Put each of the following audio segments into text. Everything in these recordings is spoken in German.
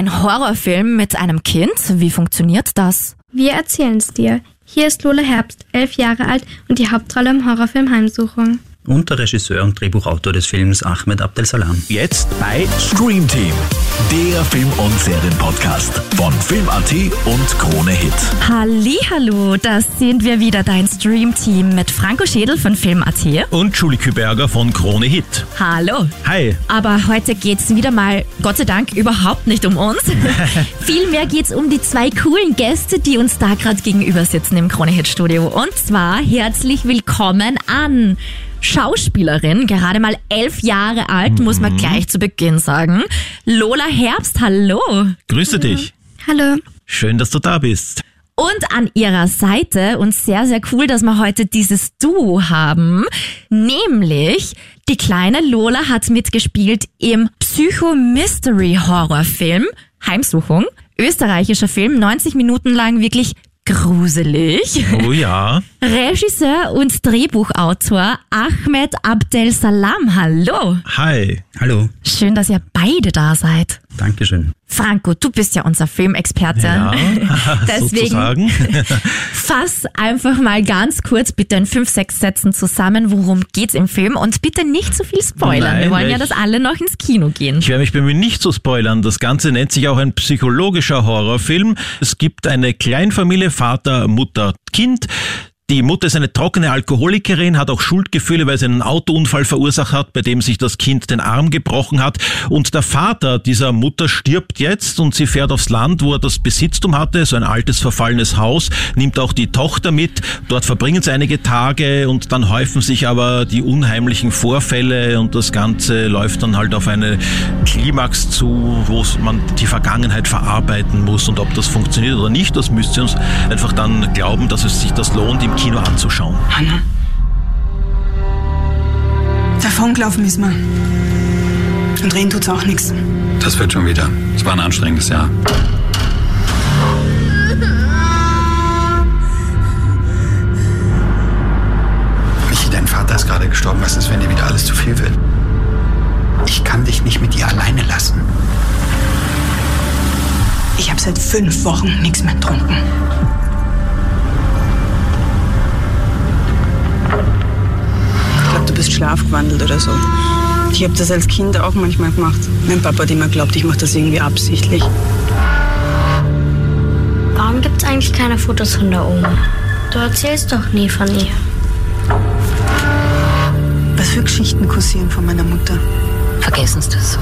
ein Horrorfilm mit einem Kind. Wie funktioniert das? Wir erzählen's dir. Hier ist Lola Herbst, elf Jahre alt und die Hauptrolle im Horrorfilm Heimsuchung. Und der Regisseur und Drehbuchautor des Films Ahmed Abdel Salam. Jetzt bei Stream Team, der Film- und Serienpodcast von Film.at und Krone Hit. Hallo, das sind wir wieder, dein Stream-Team mit Franco Schädel von Film.at. Und Julie Küberger von Krone Hit. Hallo. Hi. Aber heute geht's wieder mal, Gott sei Dank, überhaupt nicht um uns. Vielmehr geht's um die zwei coolen Gäste, die uns da gerade gegenüber sitzen im Krone Hit Studio. Und zwar herzlich willkommen an Schauspielerin, gerade mal elf Jahre alt, muss man gleich zu Beginn sagen. Lola Herbst, hallo. Grüße dich. Hallo. Schön, dass du da bist. Und an ihrer Seite, und sehr, sehr cool, dass wir heute dieses Duo haben, nämlich die kleine Lola hat mitgespielt im Psycho-Mystery-Horror-Film Heimsuchung. Österreichischer Film, 90 Minuten lang wirklich gruselig. Oh ja. Regisseur und Drehbuchautor Ahmed Abdel Salam, hallo. Hi. Hallo, Schön, dass ihr beide da seid. Dankeschön. Franco, du bist ja unser Filmexperte. Ja, Deswegen fass einfach mal ganz kurz bitte in fünf, sechs Sätzen zusammen, worum geht's im Film und bitte nicht zu viel spoilern. Nein, Wir wollen ja, dass alle noch ins Kino gehen. Ich werde mich bemühen, nicht zu spoilern. Das Ganze nennt sich auch ein psychologischer Horrorfilm. Es gibt eine Kleinfamilie, Vater, Mutter, Kind. Die Mutter ist eine trockene Alkoholikerin, hat auch Schuldgefühle, weil sie einen Autounfall verursacht hat, bei dem sich das Kind den Arm gebrochen hat. Und der Vater dieser Mutter stirbt jetzt und sie fährt aufs Land, wo er das Besitztum hatte, so ein altes verfallenes Haus, nimmt auch die Tochter mit. Dort verbringen sie einige Tage und dann häufen sich aber die unheimlichen Vorfälle und das Ganze läuft dann halt auf eine Klimax zu, wo man die Vergangenheit verarbeiten muss und ob das funktioniert oder nicht, das müsst ihr uns einfach dann glauben, dass es sich das lohnt, im Kino anzuschauen. Hanna? Davongelaufen ist man. Und reden tut's auch nichts. Das wird schon wieder. Es war ein anstrengendes Jahr. Michi, dein Vater ist gerade gestorben. Was ist, wenn dir wieder alles zu viel wird? Ich kann dich nicht mit ihr alleine lassen. Ich habe seit fünf Wochen nichts mehr getrunken. Bist schlafgewandelt oder so. Ich habe das als Kind auch manchmal gemacht. Mein Papa hat immer glaubt, ich mache das irgendwie absichtlich. Warum gibt's eigentlich keine Fotos von der Oma? Du erzählst doch nie von ihr. Was für Geschichten kursieren von meiner Mutter? Vergessen Sie das.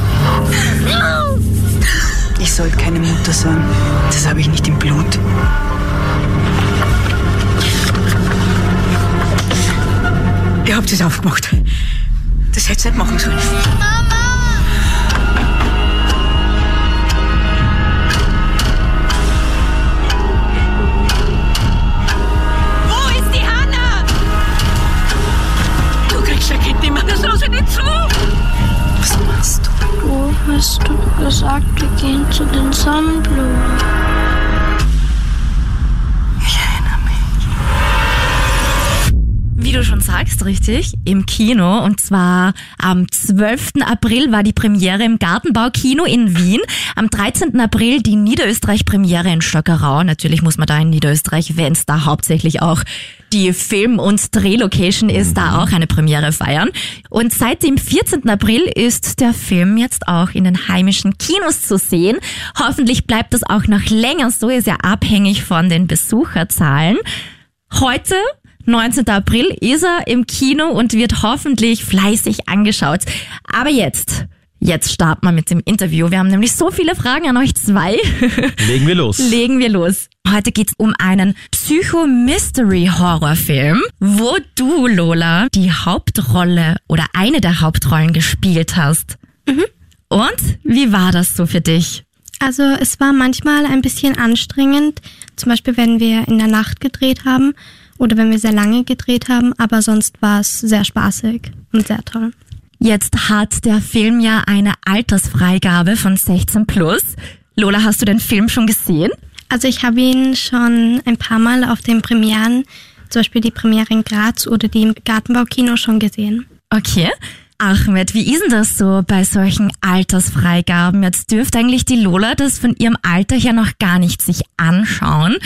Ich sollte keine Mutter sein. Das habe ich nicht im Blut. Ihr habt es aufgemacht. Das hättet ihr nicht machen sollen. Wo ist die Hanna? Du kriegst ein Kind nicht mehr, das lass ich nicht zu. Was machst du? Du hast doch gesagt, wir gehen zu den Sonnenblumen. Wie du schon sagst, richtig, im Kino. Und zwar am 12. April war die Premiere im Gartenbaukino in Wien. Am 13. April die Niederösterreich-Premiere in Stockerau. Natürlich muss man da in Niederösterreich, wenn es da hauptsächlich auch die Film- und Drehlocation ist, da auch eine Premiere feiern. Und seit dem 14. April ist der Film jetzt auch in den heimischen Kinos zu sehen. Hoffentlich bleibt das auch noch länger so, ist ja abhängig von den Besucherzahlen. Heute 19. April ist er im Kino und wird hoffentlich fleißig angeschaut. Aber jetzt, jetzt starten wir mit dem Interview. Wir haben nämlich so viele Fragen an euch zwei. Legen wir los. Legen wir los. Heute geht's um einen Psycho-Mystery-Horrorfilm, wo du, Lola, die Hauptrolle oder eine der Hauptrollen gespielt hast. Und wie war das so für dich? Also es war manchmal ein bisschen anstrengend, zum Beispiel wenn wir in der Nacht gedreht haben oder wenn wir sehr lange gedreht haben, aber sonst war es sehr spaßig und sehr toll. Jetzt hat der Film ja eine Altersfreigabe von 16 plus. Lola, hast du den Film schon gesehen? Also ich habe ihn schon ein paar Mal auf den Premieren, zum Beispiel die Premiere in Graz oder die im Gartenbaukino schon gesehen. Okay. Ahmed, wie ist denn das so bei solchen Altersfreigaben? Jetzt dürfte eigentlich die Lola das von ihrem Alter her noch gar nicht sich anschauen.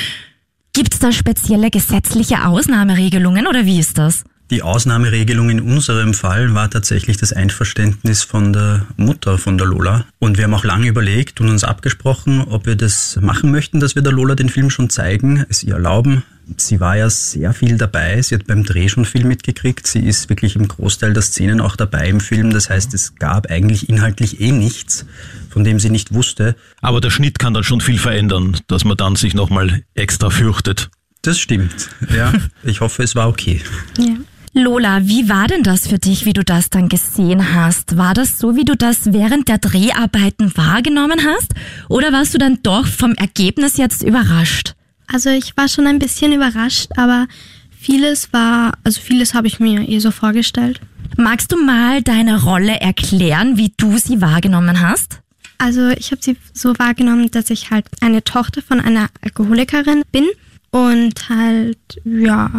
Gibt es da spezielle gesetzliche Ausnahmeregelungen oder wie ist das? Die Ausnahmeregelung in unserem Fall war tatsächlich das Einverständnis von der Mutter von der Lola. Und wir haben auch lange überlegt und uns abgesprochen, ob wir das machen möchten, dass wir der Lola den Film schon zeigen, es ihr erlauben. Sie war ja sehr viel dabei, sie hat beim Dreh schon viel mitgekriegt. Sie ist wirklich im Großteil der Szenen auch dabei im Film. Das heißt, es gab eigentlich inhaltlich eh nichts, von dem sie nicht wusste. Aber der Schnitt kann dann schon viel verändern, dass man dann sich nochmal extra fürchtet. Das stimmt, ja. Ich hoffe, es war okay. Ja. Lola, wie war denn das für dich, wie du das dann gesehen hast? War das so, wie du das während der Dreharbeiten wahrgenommen hast? Oder warst du dann doch vom Ergebnis jetzt überrascht? Also ich war schon ein bisschen überrascht, aber vieles war, also vieles habe ich mir eh so vorgestellt. Magst du mal deine Rolle erklären, wie du sie wahrgenommen hast? Also ich habe sie so wahrgenommen, dass ich halt eine Tochter von einer Alkoholikerin bin und halt, ja,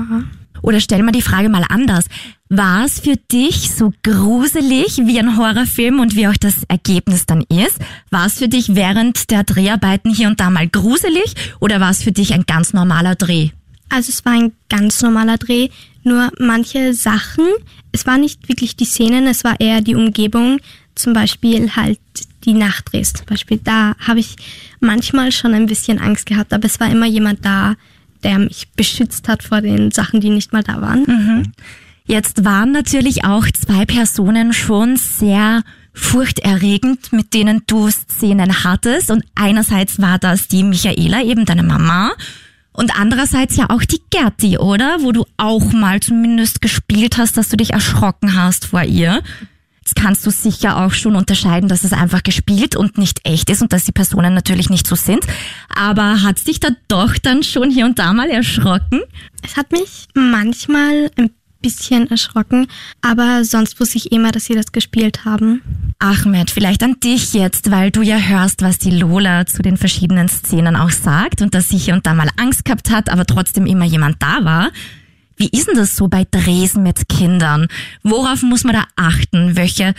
Oder stell mal die Frage mal anders. War es für dich so gruselig wie ein Horrorfilm und wie auch das Ergebnis dann ist? War es für dich während der Dreharbeiten hier und da mal gruselig oder war es für dich ein ganz normaler Dreh? Also es war ein ganz normaler Dreh, nur manche Sachen, es war nicht wirklich die Szenen, es war eher die Umgebung, zum Beispiel halt die Nachtdrehs. Zum Beispiel da habe ich manchmal schon ein bisschen Angst gehabt, aber es war immer jemand da, der mich beschützt hat vor den Sachen, die nicht mal da waren. Jetzt waren natürlich auch zwei Personen schon sehr furchterregend, mit denen du Szenen hattest. Und einerseits war das die Michaela, eben deine Mama. Und andererseits ja auch die Gerti, oder? Wo du auch mal zumindest gespielt hast, dass du dich erschrocken hast vor ihr. Jetzt kannst du sicher auch schon unterscheiden, dass es einfach gespielt und nicht echt ist und dass die Personen natürlich nicht so sind. Aber hat dich da doch dann schon hier und da mal erschrocken? Es hat mich manchmal ein bisschen erschrocken, aber sonst wusste ich immer, dass sie das gespielt haben. Ahmed, vielleicht an dich jetzt, weil du ja hörst, was die Lola zu den verschiedenen Szenen auch sagt und dass sie hier und da mal Angst gehabt hat, aber trotzdem immer jemand da war. Wie ist denn das so bei Drehs mit Kindern? Worauf muss man da achten? Welche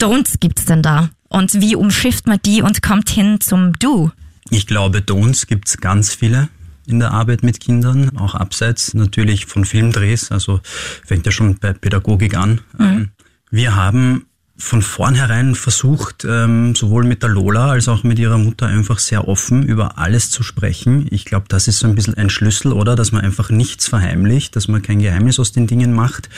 Don'ts gibt's denn da? Und wie umschifft man die und kommt hin zum Du? Ich glaube, Don'ts gibt's ganz viele in der Arbeit mit Kindern, auch abseits natürlich von Filmdrehs, also fängt ja schon bei Pädagogik an. Ähm, Wir haben von vornherein versucht, ähm, sowohl mit der Lola als auch mit ihrer Mutter einfach sehr offen über alles zu sprechen. Ich glaube, das ist so ein bisschen ein Schlüssel, oder? Dass man einfach nichts verheimlicht, dass man kein Geheimnis aus den Dingen macht,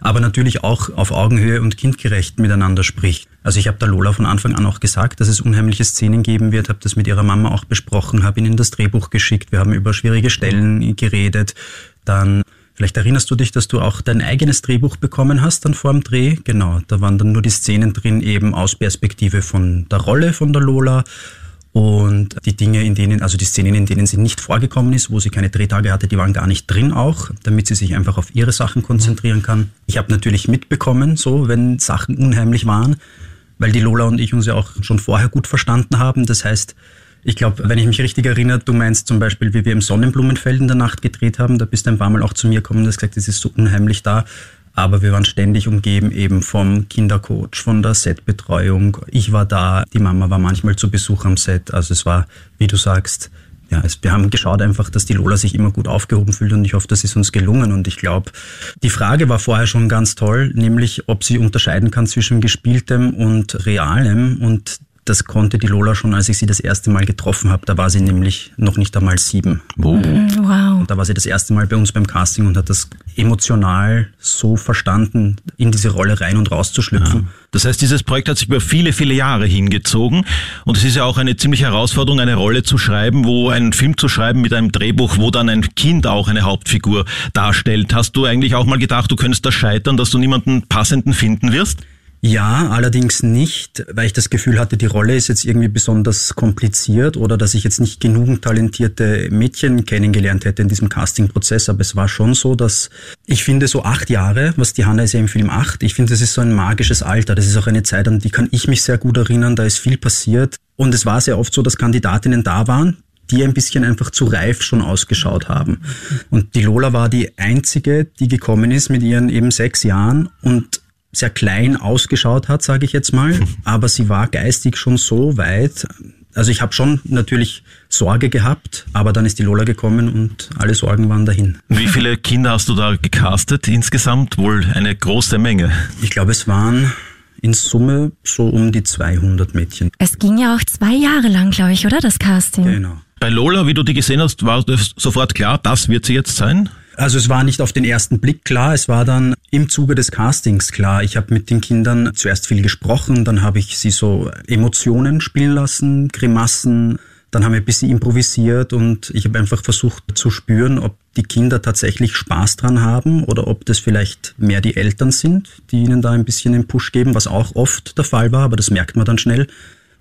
aber natürlich auch auf Augenhöhe und kindgerecht miteinander spricht. Also ich habe der Lola von Anfang an auch gesagt, dass es unheimliche Szenen geben wird, habe das mit ihrer Mama auch besprochen, habe ihnen das Drehbuch geschickt, wir haben über schwierige Stellen geredet, dann Vielleicht erinnerst du dich, dass du auch dein eigenes Drehbuch bekommen hast dann vor dem Dreh. Genau, da waren dann nur die Szenen drin eben aus Perspektive von der Rolle von der Lola und die Dinge, in denen, also die Szenen, in denen sie nicht vorgekommen ist, wo sie keine Drehtage hatte, die waren gar nicht drin auch, damit sie sich einfach auf ihre Sachen konzentrieren kann. Ich habe natürlich mitbekommen, so wenn Sachen unheimlich waren, weil die Lola und ich uns ja auch schon vorher gut verstanden haben. Das heißt, ich glaube, wenn ich mich richtig erinnere, du meinst zum Beispiel, wie wir im Sonnenblumenfeld in der Nacht gedreht haben, da bist du ein paar Mal auch zu mir gekommen und hast gesagt, es ist so unheimlich da. Aber wir waren ständig umgeben eben vom Kindercoach, von der Setbetreuung. Ich war da, die Mama war manchmal zu Besuch am Set. Also es war, wie du sagst, ja, es, wir haben geschaut einfach, dass die Lola sich immer gut aufgehoben fühlt und ich hoffe, das ist uns gelungen. Und ich glaube, die Frage war vorher schon ganz toll, nämlich ob sie unterscheiden kann zwischen gespieltem und realem. Und das konnte die Lola schon, als ich sie das erste Mal getroffen habe. Da war sie nämlich noch nicht einmal sieben. Wow. Wow. Und da war sie das erste Mal bei uns beim Casting und hat das emotional so verstanden, in diese Rolle rein und rauszuschlüpfen. Das heißt, dieses Projekt hat sich über viele, viele Jahre hingezogen und es ist ja auch eine ziemliche Herausforderung, eine Rolle zu schreiben, wo einen Film zu schreiben mit einem Drehbuch, wo dann ein Kind auch eine Hauptfigur darstellt. Hast du eigentlich auch mal gedacht, du könntest da scheitern, dass du niemanden passenden finden wirst? Ja, allerdings nicht, weil ich das Gefühl hatte, die Rolle ist jetzt irgendwie besonders kompliziert oder dass ich jetzt nicht genug talentierte Mädchen kennengelernt hätte in diesem Castingprozess. Aber es war schon so, dass ich finde, so acht Jahre, was die Hanna ist ja im Film acht, ich finde, das ist so ein magisches Alter. Das ist auch eine Zeit, an die kann ich mich sehr gut erinnern. Da ist viel passiert. Und es war sehr oft so, dass Kandidatinnen da waren, die ein bisschen einfach zu reif schon ausgeschaut haben. Und die Lola war die einzige, die gekommen ist mit ihren eben sechs Jahren und sehr klein ausgeschaut hat, sage ich jetzt mal, aber sie war geistig schon so weit. Also ich habe schon natürlich Sorge gehabt, aber dann ist die Lola gekommen und alle Sorgen waren dahin. Wie viele Kinder hast du da gecastet insgesamt? Wohl eine große Menge. Ich glaube, es waren in Summe so um die 200 Mädchen. Es ging ja auch zwei Jahre lang, glaube ich, oder das Casting? Genau. Bei Lola, wie du die gesehen hast, war das sofort klar, das wird sie jetzt sein? Also es war nicht auf den ersten Blick klar, es war dann im Zuge des Castings klar. Ich habe mit den Kindern zuerst viel gesprochen, dann habe ich sie so Emotionen spielen lassen, Grimassen, dann haben wir ein bisschen improvisiert und ich habe einfach versucht zu spüren, ob die Kinder tatsächlich Spaß dran haben oder ob das vielleicht mehr die Eltern sind, die ihnen da ein bisschen den Push geben, was auch oft der Fall war, aber das merkt man dann schnell.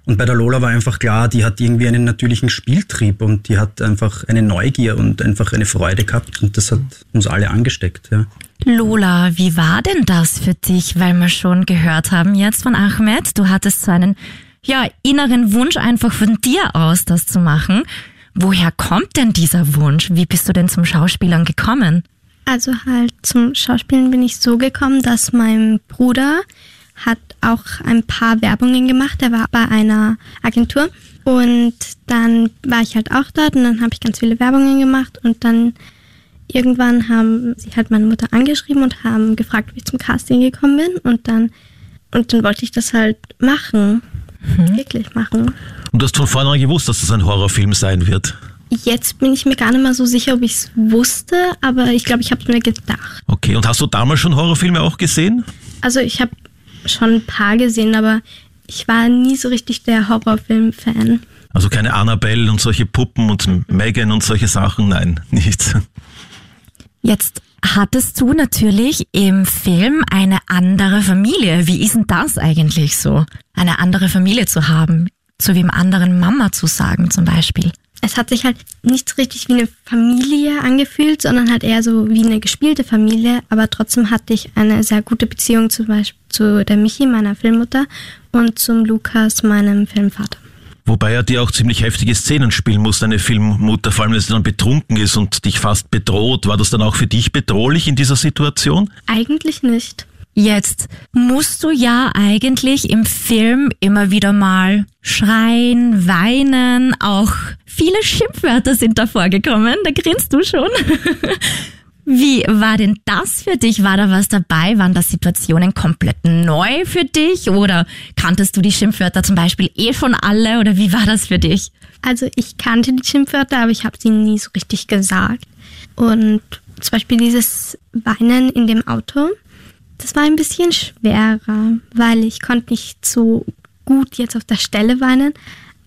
Und bei der Lola war einfach klar, die hat irgendwie einen natürlichen Spieltrieb und die hat einfach eine Neugier und einfach eine Freude gehabt und das hat uns alle angesteckt. Ja. Lola, wie war denn das für dich? Weil wir schon gehört haben jetzt von Ahmed, du hattest so einen ja, inneren Wunsch einfach von dir aus, das zu machen. Woher kommt denn dieser Wunsch? Wie bist du denn zum Schauspielern gekommen? Also halt zum Schauspielen bin ich so gekommen, dass mein Bruder hat auch ein paar Werbungen gemacht. Er war bei einer Agentur und dann war ich halt auch dort und dann habe ich ganz viele Werbungen gemacht und dann irgendwann haben sie halt meine Mutter angeschrieben und haben gefragt, wie ich zum Casting gekommen bin und dann und dann wollte ich das halt machen, mhm. wirklich machen. Und du hast von vornherein gewusst, dass das ein Horrorfilm sein wird? Jetzt bin ich mir gar nicht mehr so sicher, ob ich es wusste, aber ich glaube, ich habe es mir gedacht. Okay, und hast du damals schon Horrorfilme auch gesehen? Also ich habe schon ein paar gesehen, aber ich war nie so richtig der Horrorfilm-Fan. Also keine Annabelle und solche Puppen und Megan und solche Sachen, nein, nichts. Jetzt hattest du natürlich im Film eine andere Familie. Wie ist denn das eigentlich so? Eine andere Familie zu haben, zu wem anderen Mama zu sagen zum Beispiel es hat sich halt nicht richtig wie eine Familie angefühlt, sondern halt eher so wie eine gespielte Familie. Aber trotzdem hatte ich eine sehr gute Beziehung zum Beispiel zu der Michi, meiner Filmmutter, und zum Lukas, meinem Filmvater. Wobei er dir auch ziemlich heftige Szenen spielen muss, deine Filmmutter, vor allem wenn sie dann betrunken ist und dich fast bedroht. War das dann auch für dich bedrohlich in dieser Situation? Eigentlich nicht. Jetzt musst du ja eigentlich im Film immer wieder mal schreien, weinen, auch viele Schimpfwörter sind da vorgekommen, da grinst du schon. Wie war denn das für dich? War da was dabei? Waren das Situationen komplett neu für dich? Oder kanntest du die Schimpfwörter zum Beispiel eh schon alle? Oder wie war das für dich? Also ich kannte die Schimpfwörter, aber ich habe sie nie so richtig gesagt. Und zum Beispiel dieses Weinen in dem Auto, das war ein bisschen schwerer, weil ich konnte nicht so gut jetzt auf der Stelle weinen,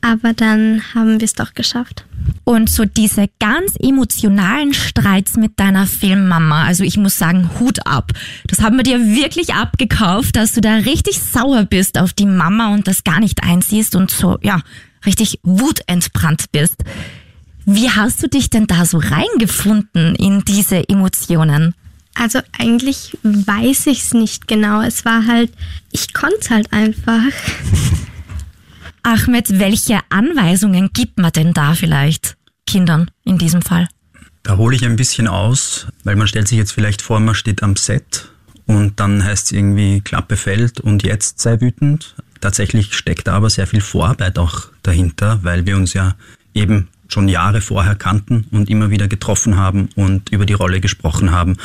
aber dann haben wir es doch geschafft. Und so diese ganz emotionalen Streits mit deiner Filmmama, also ich muss sagen, Hut ab. Das haben wir dir wirklich abgekauft, dass du da richtig sauer bist auf die Mama und das gar nicht einsiehst und so, ja, richtig wutentbrannt bist. Wie hast du dich denn da so reingefunden in diese Emotionen? Also eigentlich weiß ich es nicht genau. Es war halt, ich konnte es halt einfach. Ahmed, welche Anweisungen gibt man denn da vielleicht Kindern in diesem Fall? Da hole ich ein bisschen aus, weil man stellt sich jetzt vielleicht vor, man steht am Set und dann heißt es irgendwie Klappe fällt und jetzt sei wütend. Tatsächlich steckt da aber sehr viel Vorarbeit auch dahinter, weil wir uns ja eben schon Jahre vorher kannten und immer wieder getroffen haben und über die Rolle gesprochen haben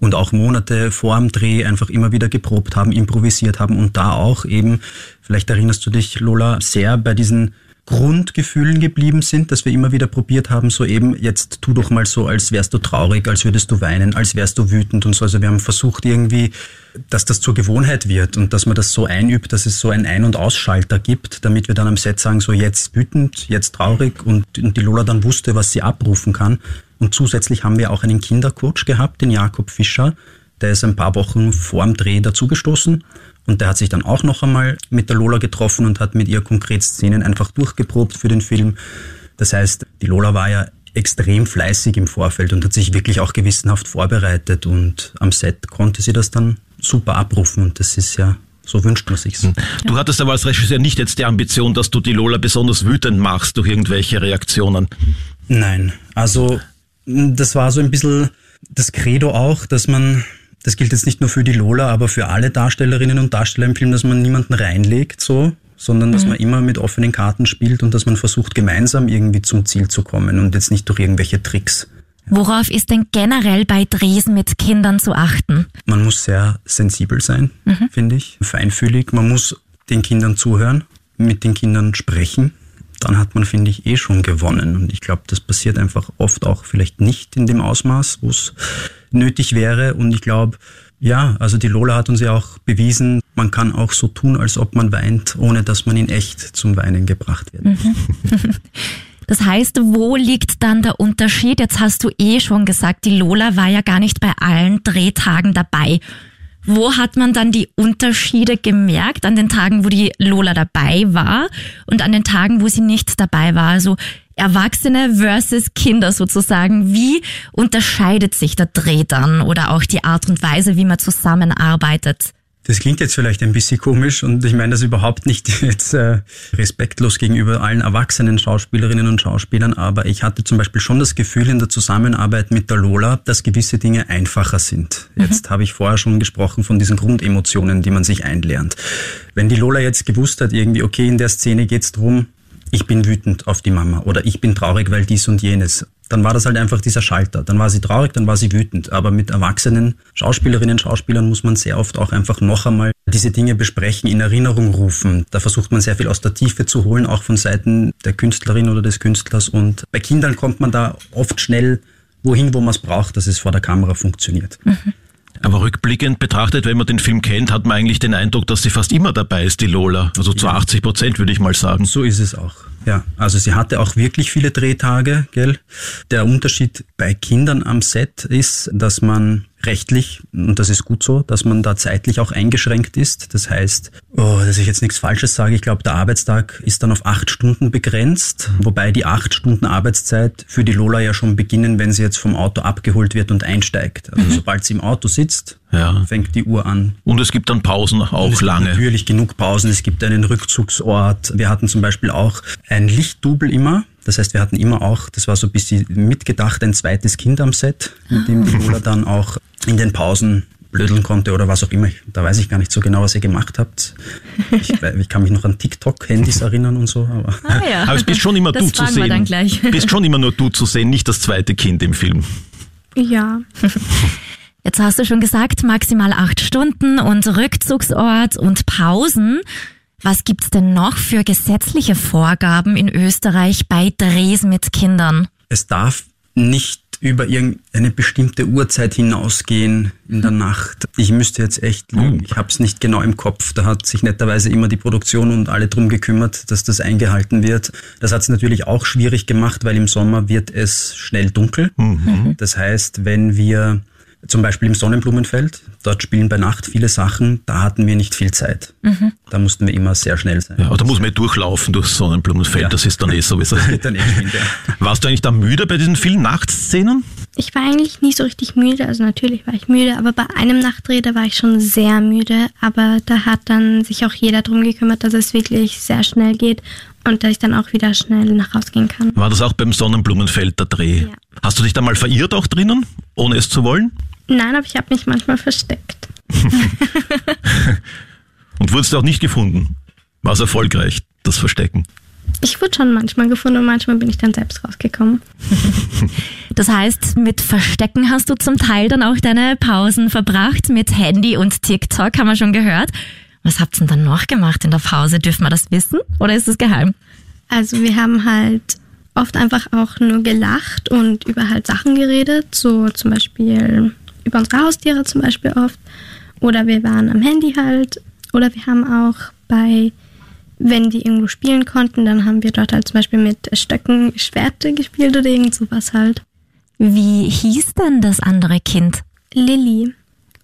und auch Monate vor dem Dreh einfach immer wieder geprobt haben, improvisiert haben und da auch eben, vielleicht erinnerst du dich, Lola, sehr bei diesen Grundgefühlen geblieben sind, dass wir immer wieder probiert haben, so eben, jetzt tu doch mal so, als wärst du traurig, als würdest du weinen, als wärst du wütend und so. Also wir haben versucht irgendwie, dass das zur Gewohnheit wird und dass man das so einübt, dass es so ein Ein- und Ausschalter gibt, damit wir dann am Set sagen, so jetzt wütend, jetzt traurig und, und die Lola dann wusste, was sie abrufen kann. Und zusätzlich haben wir auch einen Kindercoach gehabt, den Jakob Fischer. Der ist ein paar Wochen vor dem Dreh dazugestoßen und der hat sich dann auch noch einmal mit der Lola getroffen und hat mit ihr konkret Szenen einfach durchgeprobt für den Film. Das heißt, die Lola war ja extrem fleißig im Vorfeld und hat sich wirklich auch gewissenhaft vorbereitet und am Set konnte sie das dann super abrufen und das ist ja so wünscht man sich's. Hm. Du hattest aber als Regisseur nicht jetzt die Ambition, dass du die Lola besonders wütend machst durch irgendwelche Reaktionen. Nein, also das war so ein bisschen das Credo auch, dass man das gilt jetzt nicht nur für die Lola, aber für alle Darstellerinnen und Darsteller im Film, dass man niemanden reinlegt, so, sondern dass Mhm. man immer mit offenen Karten spielt und dass man versucht, gemeinsam irgendwie zum Ziel zu kommen und jetzt nicht durch irgendwelche Tricks. Worauf ist denn generell bei Drehs mit Kindern zu achten? Man muss sehr sensibel sein, finde ich, feinfühlig. Man muss den Kindern zuhören, mit den Kindern sprechen. Dann hat man, finde ich, eh schon gewonnen. Und ich glaube, das passiert einfach oft auch vielleicht nicht in dem Ausmaß, wo es nötig wäre. Und ich glaube, ja, also die Lola hat uns ja auch bewiesen, man kann auch so tun, als ob man weint, ohne dass man in echt zum Weinen gebracht wird. Das heißt, wo liegt dann der Unterschied? Jetzt hast du eh schon gesagt, die Lola war ja gar nicht bei allen Drehtagen dabei. Wo hat man dann die Unterschiede gemerkt an den Tagen, wo die Lola dabei war und an den Tagen, wo sie nicht dabei war? Also Erwachsene versus Kinder sozusagen. Wie unterscheidet sich der Dreh dann oder auch die Art und Weise, wie man zusammenarbeitet? Das klingt jetzt vielleicht ein bisschen komisch und ich meine das überhaupt nicht jetzt äh, respektlos gegenüber allen erwachsenen Schauspielerinnen und Schauspielern, aber ich hatte zum Beispiel schon das Gefühl in der Zusammenarbeit mit der Lola, dass gewisse Dinge einfacher sind. Jetzt habe ich vorher schon gesprochen von diesen Grundemotionen, die man sich einlernt. Wenn die Lola jetzt gewusst hat, irgendwie, okay, in der Szene geht's drum, ich bin wütend auf die Mama oder ich bin traurig, weil dies und jenes. Dann war das halt einfach dieser Schalter. Dann war sie traurig, dann war sie wütend. Aber mit erwachsenen Schauspielerinnen, Schauspielern muss man sehr oft auch einfach noch einmal diese Dinge besprechen, in Erinnerung rufen. Da versucht man sehr viel aus der Tiefe zu holen, auch von Seiten der Künstlerin oder des Künstlers. Und bei Kindern kommt man da oft schnell wohin, wo man es braucht, dass es vor der Kamera funktioniert. Aber rückblickend betrachtet, wenn man den Film kennt, hat man eigentlich den Eindruck, dass sie fast immer dabei ist, die Lola. Also zu 80 Prozent würde ich mal sagen. So ist es auch. Ja, also sie hatte auch wirklich viele Drehtage, gell? Der Unterschied bei Kindern am Set ist, dass man rechtlich, und das ist gut so, dass man da zeitlich auch eingeschränkt ist. Das heißt, oh, dass ich jetzt nichts Falsches sage, ich glaube, der Arbeitstag ist dann auf acht Stunden begrenzt, wobei die acht Stunden Arbeitszeit für die Lola ja schon beginnen, wenn sie jetzt vom Auto abgeholt wird und einsteigt. Also sobald sie im Auto sitzt, Ja. fängt die Uhr an. Und es gibt dann Pausen auch es gibt lange. Natürlich genug Pausen. Es gibt einen Rückzugsort. Wir hatten zum Beispiel auch ein Lichtdubel immer. Das heißt, wir hatten immer auch, das war so ein bisschen mitgedacht, ein zweites Kind am Set, mit dem die Lola dann auch in den Pausen blödeln konnte oder was auch immer. Da weiß ich gar nicht so genau, was ihr gemacht habt. Ich, ich kann mich noch an TikTok-Handys erinnern und so. Aber Ah ja. Aber es bist schon immer das du zu fragen wir sehen. dann gleich. Bist schon immer nur du zu sehen, nicht das zweite Kind im Film. Ja. Jetzt hast du schon gesagt, maximal acht Stunden und Rückzugsort und Pausen. Was gibt's denn noch für gesetzliche Vorgaben in Österreich bei Drehs mit Kindern? es darf nicht über irgendeine bestimmte Uhrzeit hinausgehen in der Nacht. Ich müsste jetzt echt lügen. Ich habe es nicht genau im Kopf. Da hat sich netterweise immer die Produktion und alle drum gekümmert, dass das eingehalten wird. Das hat es natürlich auch schwierig gemacht, weil im Sommer wird es schnell dunkel. Das heißt, wenn wir zum Beispiel im Sonnenblumenfeld, dort spielen bei Nacht viele Sachen, da hatten wir nicht viel Zeit. Da mussten wir immer sehr schnell sein. Ja, aber da muss man eh durchlaufen durchs Sonnenblumenfeld, Ja. das ist dann eh sowieso. dann eh geschwind, ja. Warst du eigentlich da müde bei diesen vielen Nachtszenen? Ich war eigentlich nie so richtig müde, also natürlich war ich müde, aber bei einem Nachtdreh, da war ich schon sehr müde, aber da hat dann sich auch jeder drum gekümmert, dass es wirklich sehr schnell geht und dass ich dann auch wieder schnell nach Hause gehen kann. War das auch beim Sonnenblumenfeld der Dreh? Ja. Hast du dich da mal verirrt auch drinnen, ohne es zu wollen? Nein, aber ich habe mich manchmal versteckt. Und wurdest du auch nicht gefunden? War es erfolgreich, das Verstecken? Ich wurde schon manchmal gefunden und manchmal bin ich dann selbst rausgekommen. Das heißt, mit Verstecken hast du zum Teil dann auch deine Pausen verbracht, mit Handy und TikTok, haben wir schon gehört. Was habt ihr denn dann noch gemacht in der Pause? Dürfen wir das wissen oder ist es geheim? Also wir haben halt oft einfach auch nur gelacht und über halt Sachen geredet, so zum Beispiel über unsere Haustiere zum Beispiel oft. Oder wir waren am Handy halt. Oder wir haben auch bei, wenn die irgendwo spielen konnten, dann haben wir dort halt zum Beispiel mit Stöcken Schwerte gespielt oder irgend sowas halt. Wie hieß denn das andere Kind? Lilly.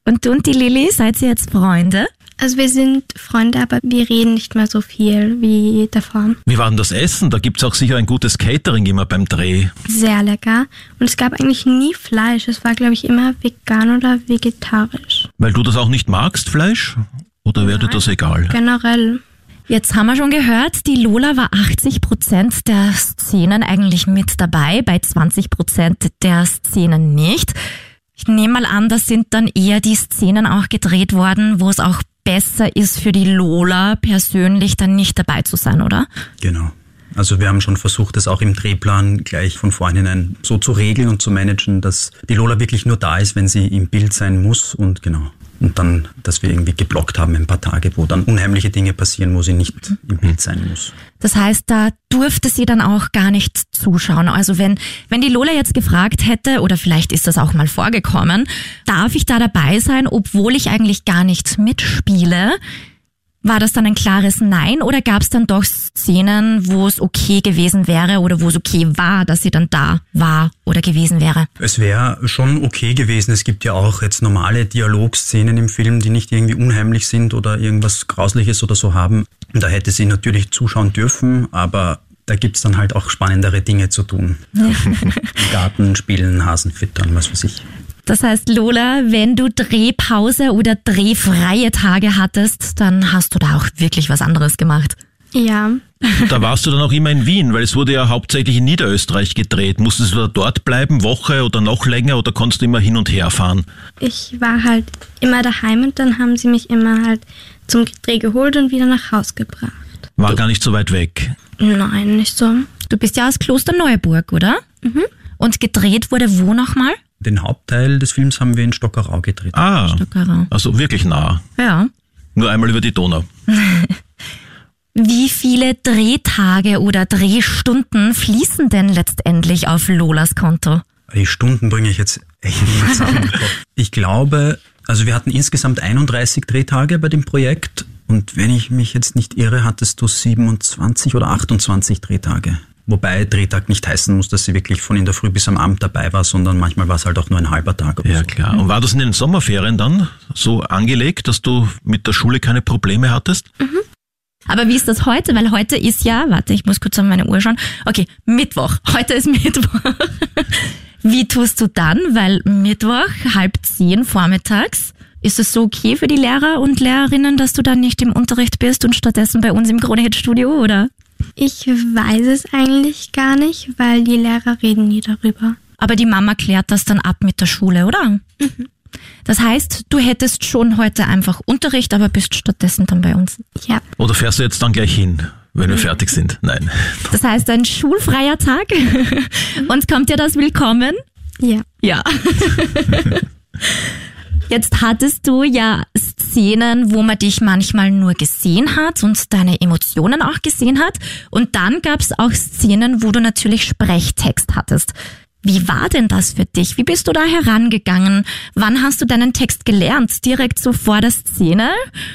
Und du und die Lilly, seid ihr jetzt Freunde? Also wir sind Freunde, aber wir reden nicht mehr so viel wie davor. Wie war denn das Essen? Da gibt's auch sicher ein gutes Catering immer beim Dreh. Sehr lecker. Und es gab eigentlich nie Fleisch. Es war, glaube ich, immer vegan oder vegetarisch. Weil du das auch nicht magst, Fleisch? Oder wäre dir das egal? Generell. Jetzt haben wir schon gehört, die Lola war 80 Prozent der Szenen eigentlich mit dabei, bei 20 Prozent der Szenen nicht. Ich nehme mal an, das sind dann eher die Szenen auch gedreht worden, wo es auch besser ist für die Lola persönlich dann nicht dabei zu sein, oder? Genau. Also wir haben schon versucht, das auch im Drehplan gleich von vornherein so zu regeln und zu managen, dass die Lola wirklich nur da ist, wenn sie im Bild sein muss und genau. Und dann, dass wir irgendwie geblockt haben ein paar Tage, wo dann unheimliche Dinge passieren, wo sie nicht im Bild sein muss. Das heißt, da durfte sie dann auch gar nicht zuschauen. Also wenn, wenn die Lola jetzt gefragt hätte, oder vielleicht ist das auch mal vorgekommen, darf ich da dabei sein, obwohl ich eigentlich gar nicht mitspiele? War das dann ein klares Nein oder gab es dann doch Szenen, wo es okay gewesen wäre oder wo es okay war, dass sie dann da war oder gewesen wäre? Es wäre schon okay gewesen. Es gibt ja auch jetzt normale Dialogszenen im Film, die nicht irgendwie unheimlich sind oder irgendwas Grausliches oder so haben. Da hätte sie natürlich zuschauen dürfen, aber da gibt's dann halt auch spannendere Dinge zu tun. Im Garten spielen, Hasen füttern, was weiß ich. Das heißt, Lola, wenn du Drehpause oder drehfreie Tage hattest, dann hast du da auch wirklich was anderes gemacht. Ja. Da warst du dann auch immer in Wien, weil es wurde ja hauptsächlich in Niederösterreich gedreht. Musstest du da dort bleiben, Woche oder noch länger oder konntest du immer hin und her fahren? Ich war halt immer daheim und dann haben sie mich immer halt zum Dreh geholt und wieder nach Haus gebracht. War gar nicht so weit weg. Nein, nicht so. Du bist ja aus Klosterneuburg, oder? Mhm. Und gedreht wurde wo nochmal? Den Hauptteil des Films haben wir in Stockerau gedreht. Ah, Stockerau. also wirklich nah. Ja. Nur einmal über die Donau. Wie viele Drehtage oder Drehstunden fließen denn letztendlich auf Lolas Konto? Die Stunden bringe ich jetzt echt nicht zusammen. Ich glaube, also wir hatten insgesamt 31 Drehtage bei dem Projekt und wenn ich mich jetzt nicht irre, hattest du 27 oder 28 Drehtage. Wobei Drehtag nicht heißen muss, dass sie wirklich von in der Früh bis am Abend dabei war, sondern manchmal war es halt auch nur ein halber Tag. Oder Ja, so. klar. Und war das in den Sommerferien dann so angelegt, dass du mit der Schule keine Probleme hattest? Aber wie ist das heute? Weil heute ist ja, warte, ich muss kurz auf meine Uhr schauen. Okay, Mittwoch. Heute ist Mittwoch. Wie tust du dann? Weil Mittwoch, halb zehn vormittags, ist es so okay für die Lehrer und Lehrerinnen, dass du dann nicht im Unterricht bist und stattdessen bei uns im Kronehit-Studio, oder? Ich weiß es eigentlich gar nicht, weil die Lehrer reden nie darüber. Aber die Mama klärt das dann ab mit der Schule, oder? Das heißt, du hättest schon heute einfach Unterricht, aber bist stattdessen dann bei uns. Ja. Oder fährst du jetzt dann gleich hin, wenn wir fertig sind? Nein. Das heißt, ein schulfreier Tag. Und kommt dir das willkommen? Ja. Ja. Jetzt hattest du ja Szenen, wo man dich manchmal nur gesehen hat und deine Emotionen auch gesehen hat. Und dann gab es auch Szenen, wo du natürlich Sprechtext hattest. Wie war denn das für dich? Wie bist du da herangegangen? Wann hast du deinen Text gelernt? Direkt so vor der Szene?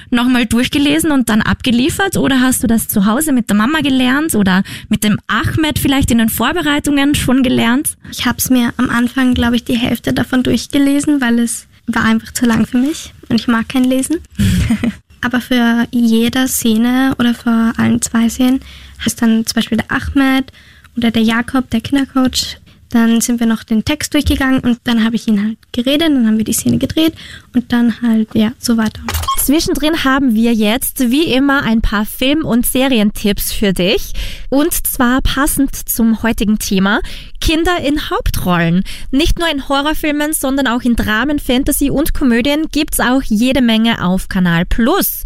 Nochmal durchgelesen und dann abgeliefert? Oder hast du das zu Hause mit der Mama gelernt? Oder mit dem Ahmed vielleicht in den Vorbereitungen schon gelernt? Ich habe es mir am Anfang, glaube ich, die Hälfte davon durchgelesen, weil es war einfach zu lang für mich und ich mag kein Lesen. Aber für jede Szene oder für allen zwei Szenen ist dann zum Beispiel der Ahmed oder der Jakob, der Kindercoach. Dann sind wir noch den Text durchgegangen und dann habe ich ihn halt geredet, dann haben wir die Szene gedreht und dann halt, ja, so weiter. Zwischendrin haben wir jetzt wie immer ein paar Film- und Serientipps für dich. Und zwar passend zum heutigen Thema. Kinder in Hauptrollen. Nicht nur in Horrorfilmen, sondern auch in Dramen, Fantasy und Komödien gibt's auch jede Menge auf Kanal Plus.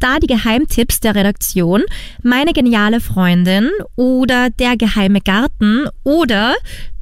Da die Geheimtipps der Redaktion, meine geniale Freundin oder der geheime Garten oder